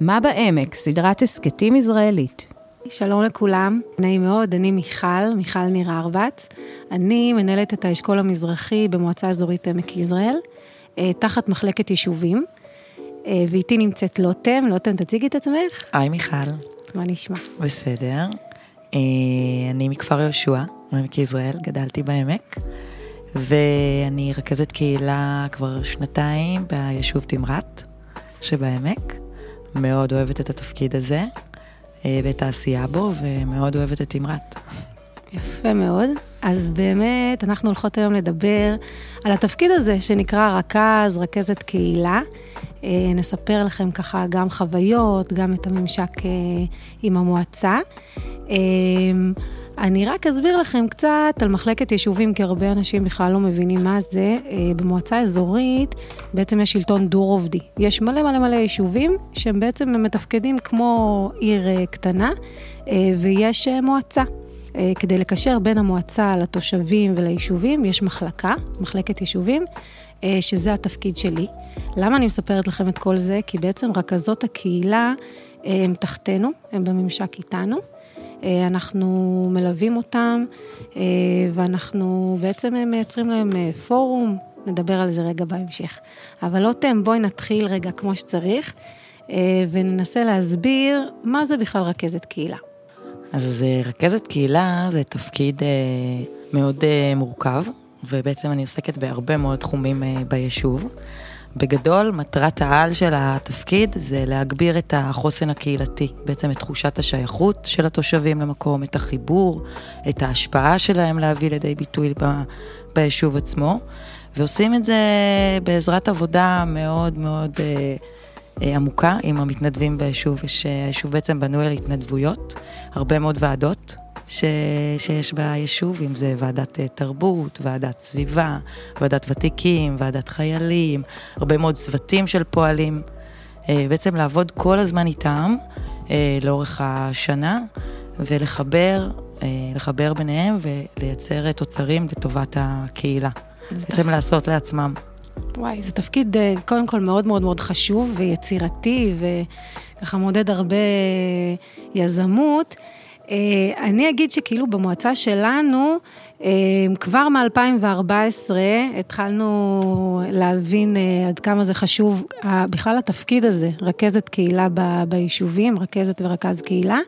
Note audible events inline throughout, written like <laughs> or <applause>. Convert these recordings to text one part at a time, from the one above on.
מה בעמק, סדרת הסכתים ישראלית. שלום לכולם, נעים מאוד, אני מיכל, מיכל ניר ארבץ. אני מנהלת את האשכול המזרחי במועצה אזורית עמק יזרעאל, אה, תחת מחלקת יישובים, אה, ואיתי נמצאת לוטם, לוטם תציגי את עצמך. היי מיכל. מה נשמע? בסדר. אה, אני מכפר יהושע, מעמק יזרעאל, גדלתי בעמק, ואני רכזת קהילה כבר שנתיים ביישוב תמרת שבעמק. מאוד אוהבת את התפקיד הזה. אה, ואת העשייה בו, ומאוד אוהבת את תמרת. יפה מאוד. אז באמת, אנחנו הולכות היום לדבר על התפקיד הזה שנקרא רכז, רכזת קהילה. אה, נספר לכם ככה גם חוויות, גם את הממשק אה, עם המועצה. אני רק אסביר לכם קצת על מחלקת יישובים, כי הרבה אנשים בכלל לא מבינים מה זה. אה, במועצה אזורית בעצם יש שלטון דו-רובדי. יש מלא מלא מלא יישובים שהם בעצם מתפקדים כמו עיר אה, קטנה, אה, ויש מועצה. כדי לקשר בין המועצה לתושבים וליישובים, יש מחלקה, מחלקת יישובים, שזה התפקיד שלי. למה אני מספרת לכם את כל זה? כי בעצם רכזות הקהילה הם תחתנו, הם בממשק איתנו. אה, אנחנו מלווים אותם, אה, ואנחנו בעצם מייצרים להם אה, פורום, נדבר על זה רגע בהמשך. אבל לא אתם, בואי נתחיל רגע כמו שצריך, וננסה להסביר מה זה בכלל רכזת קהילה. אז רכזת קהילה זה תפקיד מאוד מורכב, ובעצם אני עוסקת בהרבה מאוד תחומים ביישוב. בגדול, מטרת העל של התפקיד זה להגביר את החוסן הקהילתי, בעצם את תחושת השייכות של התושבים למקום, את החיבור, את ההשפעה שלהם להביא לידי ביטוי ב, ביישוב עצמו, ועושים את זה בעזרת עבודה מאוד מאוד אה, אה, עמוקה עם המתנדבים ביישוב. יש, אה, היישוב בעצם בנוי על התנדבויות, הרבה מאוד ועדות ש, שיש ביישוב, אם זה ועדת אה, תרבות, ועדת סביבה, ועדת ותיקים, ועדת חיילים, הרבה מאוד צוותים של פועלים. אה, בעצם לעבוד כל הזמן איתם אה, לאורך השנה ולחבר, לחבר ביניהם ולייצר תוצרים לטובת הקהילה. בעצם לעשות לעצמם. וואי, זה תפקיד קודם כל מאוד מאוד מאוד חשוב ויצירתי וככה מודד הרבה יזמות. אה, אני אגיד שכאילו במועצה שלנו, אה, כבר מ-2014 התחלנו להבין אה, עד כמה זה חשוב, בכלל התפקיד הזה, רכזת קהילה ביישובים, רכזת ורכז קהילה.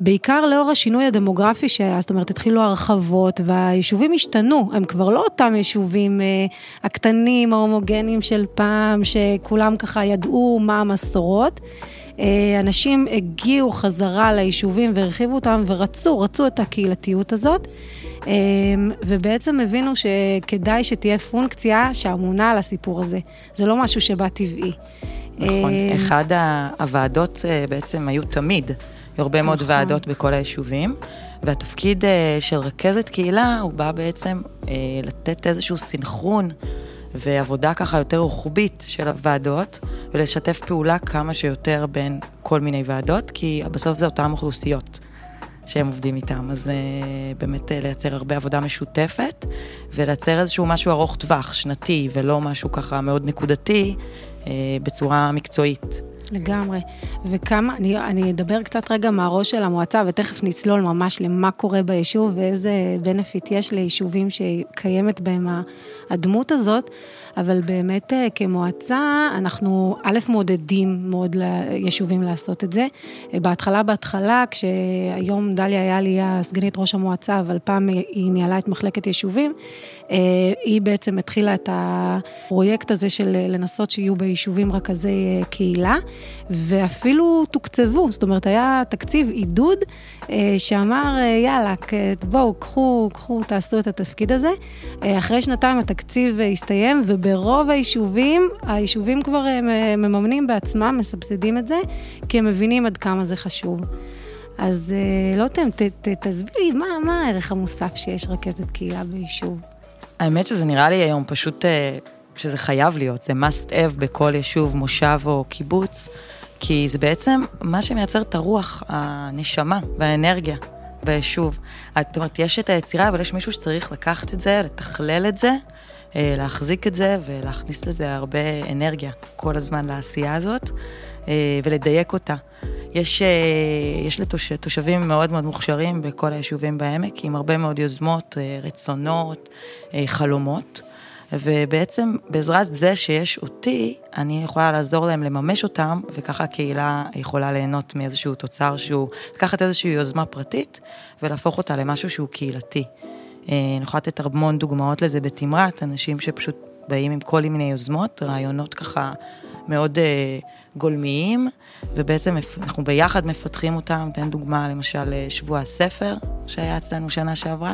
בעיקר לאור השינוי הדמוגרפי שהיה, זאת אומרת, התחילו הרחבות והיישובים השתנו, הם כבר לא אותם יישובים הקטנים, ההומוגנים של פעם, שכולם ככה ידעו מה המסורות. אה, אנשים הגיעו חזרה ליישובים והרחיבו אותם ורצו, רצו את הקהילתיות הזאת. אה, ובעצם הבינו שכדאי שתהיה פונקציה שאמונה על הסיפור הזה. זה לא משהו שבא טבעי. נכון, אה, אחד הוועדות בעצם היו תמיד, הרבה מאוד נכון. ועדות בכל היישובים, והתפקיד של רכזת קהילה, הוא בא בעצם לתת איזשהו סינכרון ועבודה ככה יותר רוחבית של הוועדות, ולשתף פעולה כמה שיותר בין כל מיני ועדות, כי בסוף זה אותן אוכלוסיות שהם עובדים איתם. אז uh, באמת uh, לייצר הרבה עבודה משותפת, ולייצר איזשהו משהו ארוך טווח, שנתי, ולא משהו ככה מאוד נקודתי, uh, בצורה מקצועית. לגמרי. וכמה, אני, אני אדבר קצת רגע מהראש של המועצה, ותכף נצלול ממש למה קורה ביישוב ואיזה בנפיט יש ליישובים שקיימת בהם הדמות הזאת. אבל באמת אה, כמועצה, אנחנו א', מעודדים מאוד ליישובים לעשות את זה. אה, בהתחלה, בהתחלה, כשהיום דליה היה לי הסגנית ראש המועצה, אבל פעם היא ניהלה את מחלקת יישובים, אה, היא בעצם התחילה את הפרויקט הזה של לנסות שיהיו ביישובים רכזי קהילה, ואפילו תוקצבו, זאת אומרת, היה תקציב עידוד שאמר, יאללה, בואו, קחו, קחו, תעשו את התפקיד הזה. אחרי שנתיים התקציב הסתיים, וברוב היישובים, היישובים כבר אה, מממנים בעצמם, מסבסדים את זה, כי הם מבינים עד כמה זה חשוב. אז אה, לא תסבירי, מה, מה הערך המוסף שיש רכזת קהילה ביישוב? האמת שזה נראה לי היום פשוט, אה, שזה חייב להיות, זה must have בכל יישוב, מושב או קיבוץ, כי זה בעצם מה שמייצר את הרוח, הנשמה והאנרגיה ביישוב. זאת אומרת, יש את היצירה, אבל יש מישהו שצריך לקחת את זה, לתכלל את זה, אה, להחזיק את זה ולהכניס לזה הרבה אנרגיה כל הזמן לעשייה הזאת, אה, ולדייק אותה. יש, יש לתושבים מאוד מאוד מוכשרים בכל היישובים בעמק, עם הרבה מאוד יוזמות, רצונות, חלומות. ובעצם בעזרת זה שיש אותי, אני יכולה לעזור להם לממש אותם, וככה הקהילה יכולה ליהנות מאיזשהו תוצר שהוא, לקחת איזושהי יוזמה פרטית ולהפוך אותה למשהו שהוא קהילתי. אה, אני יכולה לתת המון דוגמאות לזה בתמרת, אנשים שפשוט באים עם כל מיני יוזמות, רעיונות ככה מאוד uh, גולמיים, ובעצם אנחנו ביחד מפתחים אותם. אתן דוגמה, למשל, אה, שבוע הספר שהיה אצלנו שנה שעברה.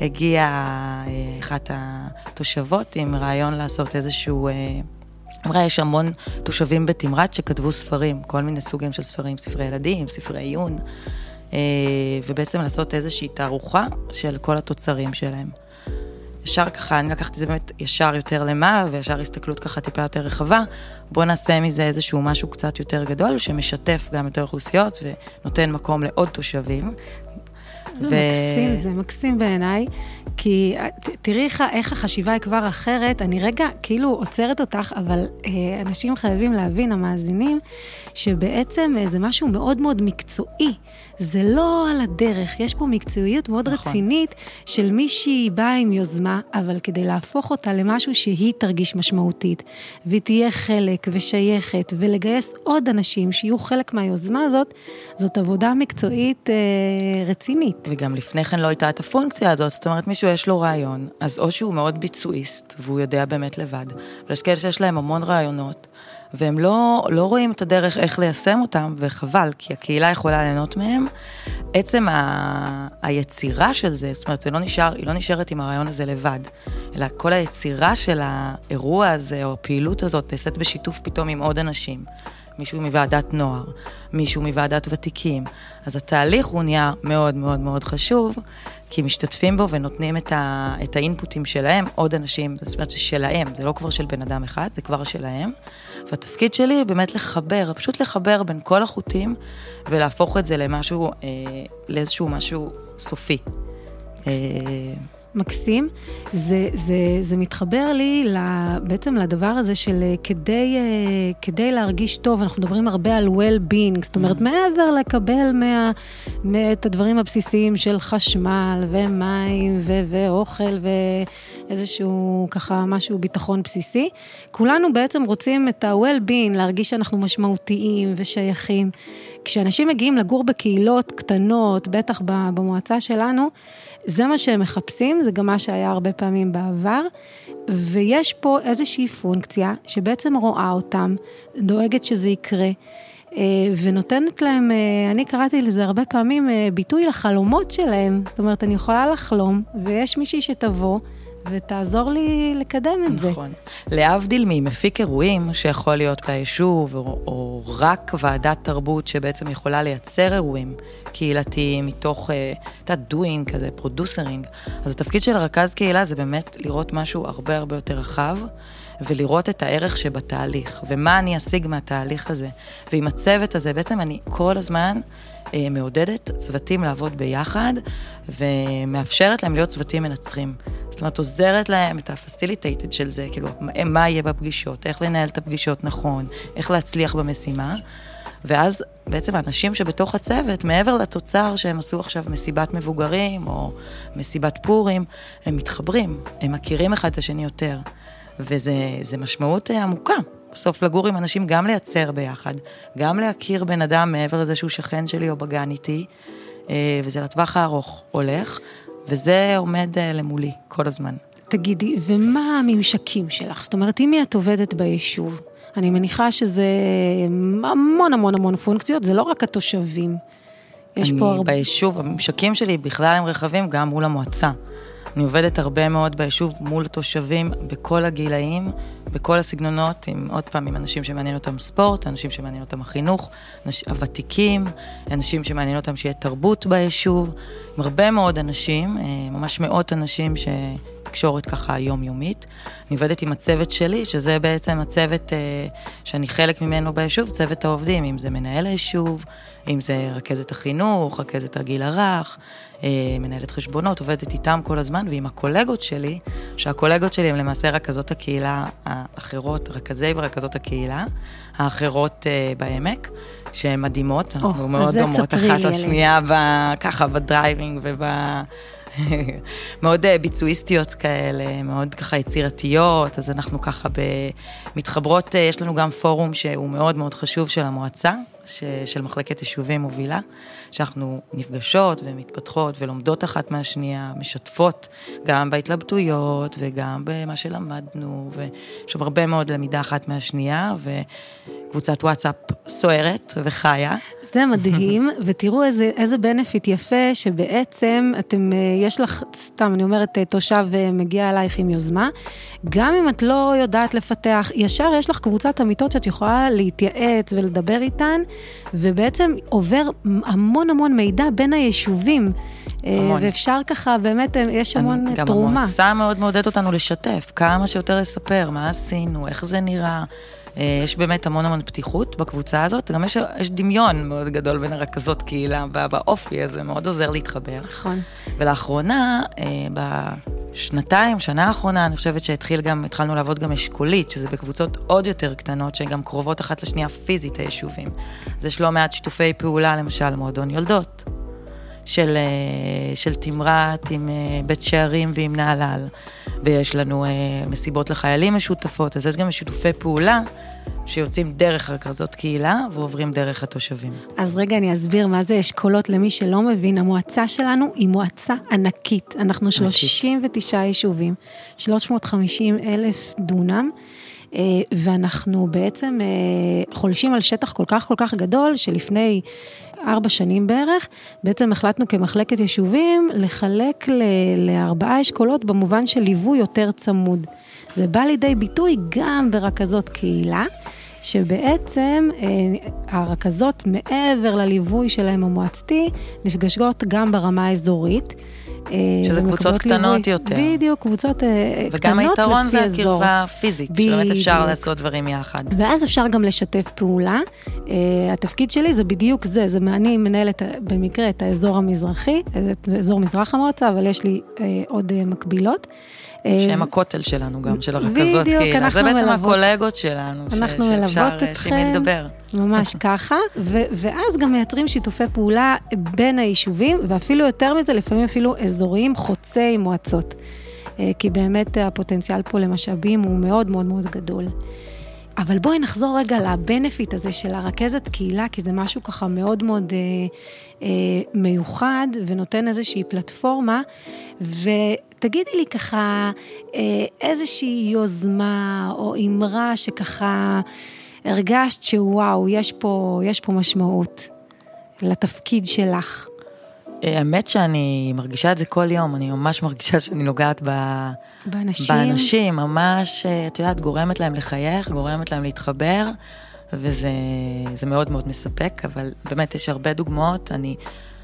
הגיעה uh, אחת התושבות עם רעיון לעשות איזשהו... אמרה, יש המון תושבים בתמרת שכתבו ספרים, כל מיני סוגים של ספרים, ספרי ילדים, ספרי עיון, ובעצם לעשות איזושהי תערוכה של כל התוצרים שלהם. ישר ככה, אני לקחתי את זה באמת ישר יותר למעלה, וישר הסתכלות ככה טיפה יותר רחבה. בואו נעשה מזה איזשהו משהו קצת יותר גדול, שמשתף גם יותר אוכלוסיות ונותן מקום לעוד תושבים. זה ו... מקסים, זה מקסים בעיניי, כי תראי איך החשיבה היא כבר אחרת. אני רגע כאילו עוצרת אותך, אבל אה, אנשים חייבים להבין, המאזינים, שבעצם אה, זה משהו מאוד מאוד מקצועי. זה לא על הדרך, יש פה מקצועיות מאוד נכון. רצינית של מישהי באה עם יוזמה, אבל כדי להפוך אותה למשהו שהיא תרגיש משמעותית, והיא תהיה חלק ושייכת, ולגייס עוד אנשים שיהיו חלק מהיוזמה הזאת, זאת עבודה מקצועית אה, רצינית. וגם לפני כן לא הייתה את הפונקציה הזאת, זאת אומרת, מישהו יש לו רעיון, אז או שהוא מאוד ביצועיסט, והוא יודע באמת לבד, אבל יש כאלה שיש להם המון רעיונות. והם לא, לא רואים את הדרך איך ליישם אותם, וחבל, כי הקהילה יכולה ליהנות מהם. עצם ה, היצירה של זה, זאת אומרת, זה לא נשאר, היא לא נשארת עם הרעיון הזה לבד, אלא כל היצירה של האירוע הזה, או הפעילות הזאת, נעשית בשיתוף פתאום עם עוד אנשים. מישהו מוועדת נוער, מישהו מוועדת ותיקים. אז התהליך הוא נהיה מאוד מאוד מאוד חשוב, כי משתתפים בו ונותנים את, ה, את האינפוטים שלהם, עוד אנשים, זאת אומרת, זה שלהם, זה לא כבר של בן אדם אחד, זה כבר שלהם. והתפקיד שלי הוא באמת לחבר, פשוט לחבר בין כל החוטים ולהפוך את זה למשהו, אה, לאיזשהו משהו סופי. אה, מקסים. זה, זה, זה מתחבר לי בעצם לדבר הזה של אה, כדי, אה, כדי להרגיש טוב, אנחנו מדברים הרבה על well-being, זאת אומרת, mm. מעבר לקבל מה, את הדברים הבסיסיים של חשמל ומים ו, ואוכל ואיזשהו ככה משהו ביטחון בסיסי, כולנו בעצם רוצים את ה-well-being, להרגיש שאנחנו משמעותיים ושייכים. כשאנשים מגיעים לגור בקהילות קטנות, בטח במועצה שלנו, זה מה שהם מחפשים, זה גם מה שהיה הרבה פעמים בעבר, ויש פה איזושהי פונקציה שבעצם רואה אותם, דואגת שזה יקרה. אה, ונותנת להם, אה, אני קראתי לזה הרבה פעמים אה, ביטוי לחלומות שלהם. זאת אומרת, אני יכולה לחלום, ויש מישהי שתבוא ותעזור לי לקדם את זה. נכון. להבדיל ממפיק אירועים שיכול להיות ביישוב, או, או רק ועדת תרבות שבעצם יכולה לייצר אירועים קהילתיים מתוך, אה, את יודעת, doing כזה, producering. אז התפקיד של רכז קהילה זה באמת לראות משהו הרבה הרבה יותר רחב. ולראות את הערך שבתהליך, ומה אני אשיג מהתהליך הזה. ועם הצוות הזה, בעצם אני כל הזמן אה, מעודדת צוותים לעבוד ביחד, ומאפשרת להם להיות צוותים מנצחים. זאת אומרת, עוזרת להם את ה-facilitated של זה, כאילו, מה יהיה בפגישות, איך לנהל את הפגישות נכון, איך להצליח במשימה. ואז בעצם האנשים שבתוך הצוות, מעבר לתוצר שהם עשו עכשיו מסיבת מבוגרים או מסיבת פורים, הם מתחברים, הם מכירים אחד את השני יותר. וזה משמעות אה, עמוקה. בסוף לגור עם אנשים, גם לייצר ביחד, גם להכיר בן אדם מעבר לזה שהוא שכן שלי או בגן איתי, אה, וזה לטווח הארוך הולך, וזה עומד אה, למולי כל הזמן. תגידי, ומה הממשקים שלך? זאת אומרת, אם את עובדת ביישוב, אני מניחה שזה המון המון המון פונקציות, זה לא רק התושבים. יש פה הרבה... ביישוב, הממשקים שלי בכלל הם רחבים גם מול המועצה. אני עובדת הרבה מאוד ביישוב מול תושבים בכל הגילאים, בכל הסגנונות, עם עוד פעם, עם אנשים שמעניין אותם ספורט, אנשים שמעניין אותם החינוך, אנש, הוותיקים, אנשים שמעניין אותם שיהיה תרבות ביישוב, עם הרבה מאוד אנשים, אה, ממש מאות אנשים ש... תקשורת ככה יומיומית. אני עובדת עם הצוות שלי, שזה בעצם הצוות אה, שאני חלק ממנו ביישוב, צוות העובדים, אם זה מנהל היישוב, אם זה רכזת החינוך, רכזת הגיל הרך, אה, מנהלת חשבונות, עובדת איתם כל הזמן, ועם הקולגות שלי, שהקולגות שלי הם למעשה רכזות הקהילה האחרות, רכזי ורכזות הקהילה האחרות אה, בעמק. שהן מדהימות, אנחנו מאוד דומות אחת לשנייה, ככה ב driving וב... מאוד אה, ביצועיסטיות כאלה, מאוד ככה יצירתיות, אז אנחנו ככה מתחברות, יש לנו גם פורום שהוא מאוד מאוד חשוב של המועצה, ש, של מחלקת יישובים מובילה, שאנחנו נפגשות ומתפתחות ולומדות אחת מהשנייה, משתפות גם בהתלבטויות וגם במה שלמדנו, ויש שם הרבה מאוד למידה אחת מהשנייה, וקבוצת וואטסאפ סוערת וחיה. זה מדהים, <laughs> ותראו איזה, איזה בנפיט יפה, שבעצם אתם, אה, יש לך, סתם, אני אומרת, אה, תושב אה, מגיע אלייך עם יוזמה, גם אם את לא יודעת לפתח, ישר יש לך קבוצת אמיתות שאת יכולה להתייעץ ולדבר איתן, ובעצם עובר המון המון מידע בין היישובים. המון. ואפשר ככה, באמת, יש המון גם תרומה. גם המועצה מאוד מעודדת אותנו לשתף, כמה שיותר לספר, מה עשינו, איך זה נראה. אה, יש באמת המון המון פתיחות בקבוצה הזאת, גם יש, יש דמיון מאוד גדול בין הרכזות קהילה באופי הזה, מאוד עוזר להתחבר. נכון. ולאחרונה, אה, בשנתיים, שנה האחרונה, אני חושבת שהתחיל גם, התחלנו לעבוד גם אשכולית, שזה בקבוצות עוד יותר קטנות, שגם קרובות אחת לשנייה פיזית היישובים. אז יש לא מעט שיתופי פעולה, למשל מועדון יולדות. של, אה, של תמרת עם בית שערים ועם נהלל. ויש לנו אה, מסיבות לחיילים משותפות, אז יש גם שיתופי פעולה שיוצאים דרך הכרזות קהילה ועוברים דרך התושבים. אז רגע, אני אסביר מה זה אשכולות למי שלא מבין. המועצה שלנו היא מועצה ענקית. אנחנו 39 יישובים, 350 אלף דונם. אה, ואנחנו בעצם אה, חולשים על שטח כל כך כל כך גדול, שלפני ארבע שנים בערך, בעצם החלטנו כמחלקת יישובים לחלק לארבעה אשכולות במובן של ליווי יותר צמוד. זה בא לידי ביטוי גם ברכזות קהילה. שבעצם אה, הרכזות מעבר לליווי שלהם המועצתי, נפגשות גם ברמה האזורית. אה, שזה קבוצות קטנות ליווי. יותר. בדיוק, קבוצות אה, קטנות לפי אזור. וגם היתרון זה הקרבה פיזית, שבאמת אפשר לעשות דברים יחד. ואז אפשר גם לשתף פעולה. Uh, התפקיד שלי זה בדיוק זה, זה אני מנהלת במקרה את האזור המזרחי, את אזור מזרח המועצה, אבל יש לי עוד מקבילות. שהם הכותל שלנו גם, של הרכזות קהילה. זה בעצם מלוות, הקולגות שלנו, אנחנו ש- מלוות אתכם, לדבר. ממש <laughs> ככה, ו- ואז גם מייצרים שיתופי פעולה בין היישובים, ואפילו יותר מזה, לפעמים אפילו אזוריים חוצי מועצות. כי באמת הפוטנציאל פה למשאבים הוא מאוד מאוד מאוד גדול. אבל בואי נחזור רגע לבנפיט הזה של הרכזת קהילה, כי זה משהו ככה מאוד מאוד אה, אה, מיוחד ונותן איזושהי פלטפורמה. ותגידי לי ככה, אה, איזושהי יוזמה או אמרה שככה הרגשת שוואו, יש פה, יש פה משמעות לתפקיד שלך. האמת שאני מרגישה את זה כל יום, אני ממש מרגישה שאני נוגעת ב... באנשים. באנשים, ממש, אה, את יודעת, גורמת להם לחייך, גורמת להם להתחבר, וזה מאוד מאוד מספק, אבל באמת יש הרבה דוגמאות. אני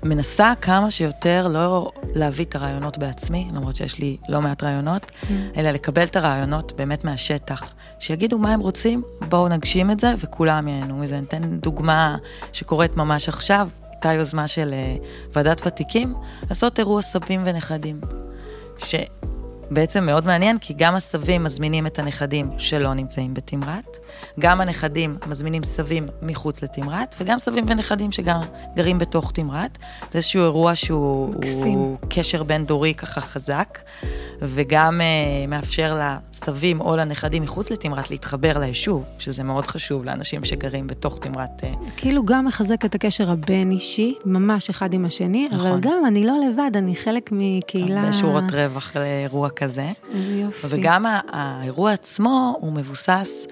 מנסה כמה שיותר לא להביא את הרעיונות בעצמי, למרות שיש לי לא מעט רעיונות, mm. אלא לקבל את הרעיונות באמת מהשטח. שיגידו מה הם רוצים, בואו נגשים את זה, וכולם ייהנו מזה. אני אתן דוגמה שקורית ממש עכשיו. הייתה יוזמה של אה, ועדת ותיקים, לעשות אירוע סבים ונכדים. שבעצם מאוד מעניין, כי גם הסבים מזמינים את הנכדים שלא נמצאים בתמרת, גם הנכדים מזמינים סבים מחוץ לתמרת, וגם סבים ונכדים שגרים בתוך תמרת. זה איזשהו אירוע שהוא קשר בין דורי ככה חזק, וגם uh, מאפשר לסבים או לנכדים מחוץ לתמרת להתחבר ליישוב, שזה מאוד חשוב לאנשים שגרים בתוך תמרת. Uh... כאילו גם מחזק את הקשר הבין-אישי, ממש אחד עם השני, נכון. אבל גם אני לא לבד, אני חלק מקהילה... הרבה שורות רווח לאירוע כזה. איזה יופי. וגם האירוע עצמו הוא מבוסס...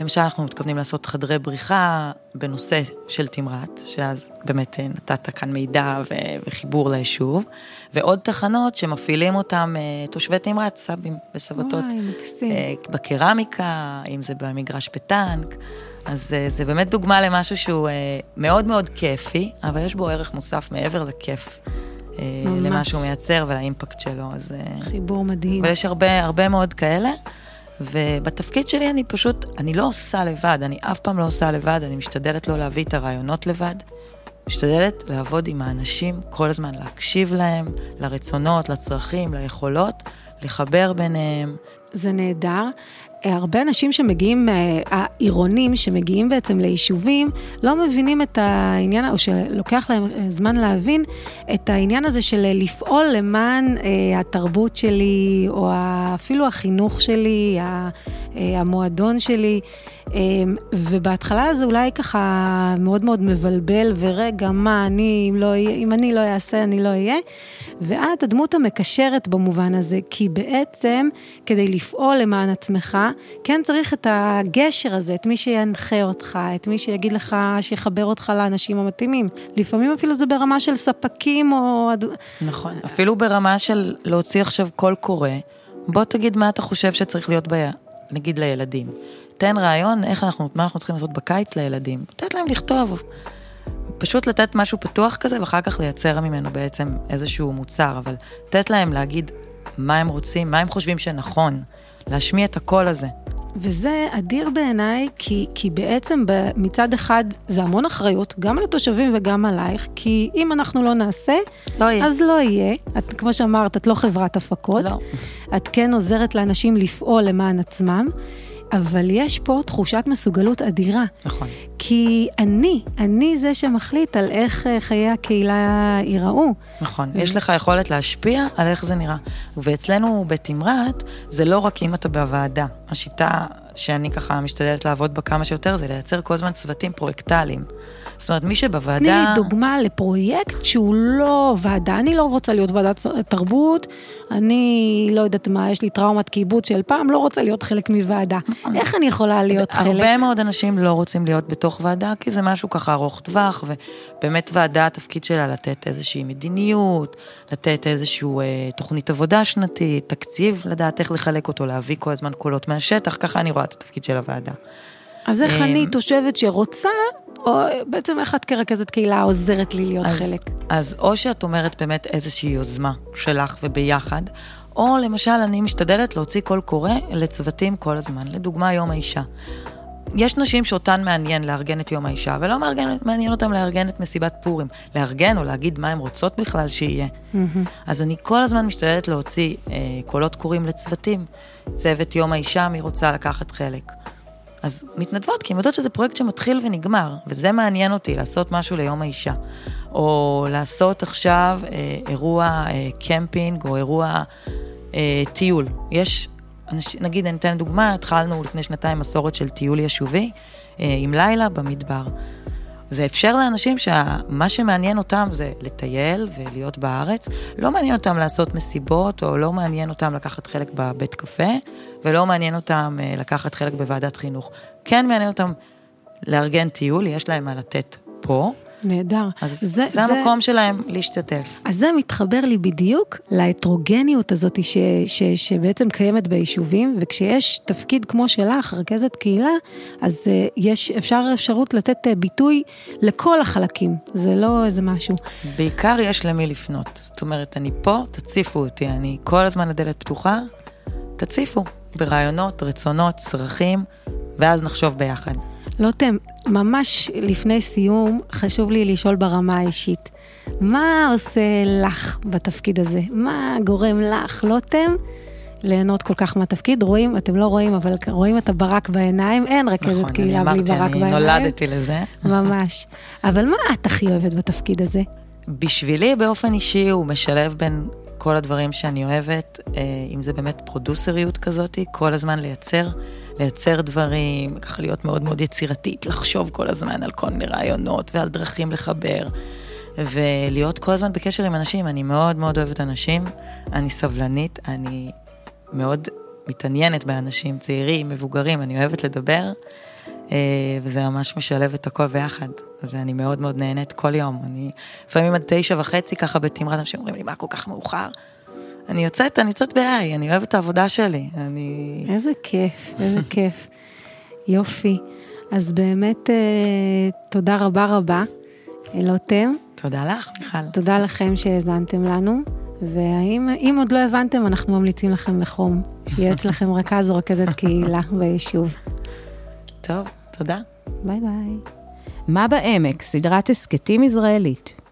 למשל, אנחנו מתכוונים לעשות חדרי בריחה בנושא של תמרת, שאז באמת אה, נתת כאן מידע וחיבור ליישוב, ועוד תחנות שמפעילים אותם אה, תושבי תמרת, סבים וסבתות. וואי, מקסים. אה, בקרמיקה, אם זה במגרש בטנק. אז זה באמת דוגמה למשהו שהוא מאוד מאוד כיפי, אבל יש בו ערך מוסף מעבר לכיף. למה שהוא מייצר ולאימפקט שלו. אז... חיבור מדהים. אבל יש הרבה, הרבה מאוד כאלה. ובתפקיד שלי אני פשוט, אני לא עושה לבד, אני אף פעם לא עושה לבד, אני משתדלת לא להביא את הרעיונות לבד. משתדלת לעבוד עם האנשים כל הזמן, להקשיב להם, לרצונות, לצרכים, ליכולות, לחבר ביניהם. זה נהדר. הרבה אנשים שמגיעים, אה, העירונים שמגיעים בעצם ליישובים, לא מבינים את העניין, או שלוקח להם אה, זמן להבין את העניין הזה של לפעול למען אה, התרבות שלי, או אפילו החינוך שלי, המועדון שלי. ובהתחלה זה אולי ככה מאוד מאוד מבלבל, ורגע, מה, אני, אם, לא, אם אני לא אעשה, אני לא אהיה. ואת הדמות המקשרת במובן הזה, כי בעצם, כדי לפעול למען עצמך, כן צריך את הגשר הזה, את מי שינחה אותך, את מי שיגיד לך, שיחבר אותך לאנשים המתאימים. לפעמים אפילו זה ברמה של ספקים או... נכון, אפילו ברמה של להוציא עכשיו קול קורא, בוא תגיד מה אתה חושב שצריך להיות, ב... נגיד לילדים. תן רעיון איך אנחנו, מה אנחנו צריכים לעשות בקיץ לילדים. לתת להם לכתוב. פשוט לתת משהו פתוח כזה, ואחר כך לייצר ממנו בעצם איזשהו מוצר, אבל לתת להם להגיד מה הם רוצים, מה הם חושבים שנכון, להשמיע את הקול הזה. וזה אדיר בעיניי, כי, כי בעצם מצד אחד זה המון אחריות, גם על התושבים וגם עלייך, כי אם אנחנו לא נעשה, לא יהיה. אז לא יהיה. את, כמו שאמרת, את לא חברת הפקות. לא. את כן עוזרת לאנשים לפעול למען עצמם. אבל יש פה תחושת מסוגלות אדירה. נכון. כי אני, אני זה שמחליט על איך אה, חיי הקהילה ייראו. נכון, יש לך יכולת להשפיע על איך זה נראה. ואצלנו בתמרת, זה לא רק אם אתה בוועדה. השיטה שאני ככה משתדלת לעבוד בה כמה שיותר, זה לייצר כל הזמן צוותים פרויקטליים. זאת אומרת, מי שבוועדה... תני לי דוגמה לפרויקט שהוא לא ועדה. אני לא רוצה להיות ועדת תרבות, אני לא יודעת מה, יש לי טראומת קיבוץ של פעם, לא רוצה להיות חלק מוועדה. נכון. איך אני יכולה להיות חלק? הרבה מאוד אנשים לא רוצים להיות בתוך ועדה, כי זה משהו ככה ארוך טווח, ובאמת ועדה, התפקיד שלה לתת איזושהי מדיניות, לתת איזושהי אה, תוכנית עבודה שנתית, תקציב, לדעת איך לחלק אותו, להביא כל הזמן קולות מהשטח, ככה אני רואה את התפקיד של הוועדה. אז איך אני אמ, תושבת שרוצה, או בעצם איך את כרכזת קהילה עוזרת לי להיות אז, חלק? אז או שאת אומרת באמת איזושהי יוזמה שלך וביחד, או למשל אני משתדלת להוציא קול קורא לצוותים כל הזמן, לדוגמה יום האישה. יש נשים שאותן מעניין לארגן את יום האישה, ולא מעניין, מעניין אותן לארגן את מסיבת פורים. לארגן או להגיד מה הן רוצות בכלל שיהיה. Mm-hmm. אז אני כל הזמן משתדלת להוציא אה, קולות קוראים לצוותים. צוות יום האישה, מי רוצה לקחת חלק. אז מתנדבות, כי הן יודעות שזה פרויקט שמתחיל ונגמר, וזה מעניין אותי, לעשות משהו ליום האישה. או לעשות עכשיו אה, אירוע אה, קמפינג, או אירוע אה, טיול. יש, אנש, נגיד, אני אתן דוגמה, התחלנו לפני שנתיים מסורת של טיול ישובי, אה, עם לילה במדבר. זה אפשר לאנשים שמה שמעניין אותם זה לטייל ולהיות בארץ. לא מעניין אותם לעשות מסיבות, או לא מעניין אותם לקחת חלק בבית קפה, ולא מעניין אותם אה, לקחת חלק בוועדת חינוך. כן מעניין אותם לארגן טיול, יש להם מה לתת פה. נהדר. אז זה, זה, זה המקום שלהם להשתתף. אז זה מתחבר לי בדיוק להטרוגניות הזאת ש, ש, שבעצם קיימת ביישובים, וכשיש תפקיד כמו שלך, רכזת קהילה, אז אה, יש, אפשר אפשרות לתת אה, ביטוי לכל החלקים, זה לא איזה משהו. בעיקר יש למי לפנות. זאת אומרת, אני פה, תציפו אותי, אני כל הזמן הדלת פתוחה, תציפו ברעיונות, רצונות, צרכים, ואז נחשוב ביחד. לוטם, ממש לפני סיום, חשוב לי לשאול ברמה האישית. מה עושה לך בתפקיד הזה? מה גורם לך, לוטם, ליהנות כל כך מהתפקיד? רואים, אתם לא רואים, אבל רואים את הברק בעיניים, אין רכזת נכון, קהילה בלי ברק בעיניים. נכון, אני אמרתי, אני נולדתי לזה. ממש. אבל מה את הכי אוהבת בתפקיד הזה? בשבילי, באופן אישי, הוא משלב בין כל הדברים שאני אוהבת, אה, אם זה באמת פרודוסריות כזאת, כל הזמן לייצר. לייצר דברים, ככה להיות מאוד מאוד יצירתית, לחשוב כל הזמן על כל מיני רעיונות ועל דרכים לחבר, ולהיות כל הזמן בקשר עם אנשים. אני מאוד מאוד אוהבת אנשים, אני סבלנית, אני מאוד מתעניינת באנשים צעירים, מבוגרים, אני אוהבת לדבר, אה, וזה ממש משלב את הכל ביחד, ואני מאוד מאוד נהנית כל יום. אני לפעמים עד תשע וחצי ככה בתמרת אנשים אומרים לי, מה כל כך מאוחר? אני יוצאת, אני יוצאת ב-I, אני אוהבת את העבודה שלי. אני... איזה כיף, איזה כיף. יופי. אז באמת, אה, תודה רבה רבה, אלותם. תודה לך, מיכל. תודה לכם שהאזנתם לנו, ואם עוד לא הבנתם, אנחנו ממליצים לכם בחום, שיהיה אצלכם רכז או רכזת קהילה <laughs> ביישוב. טוב, תודה. ביי ביי. מה בעמק, סדרת הסכתים ישראלית.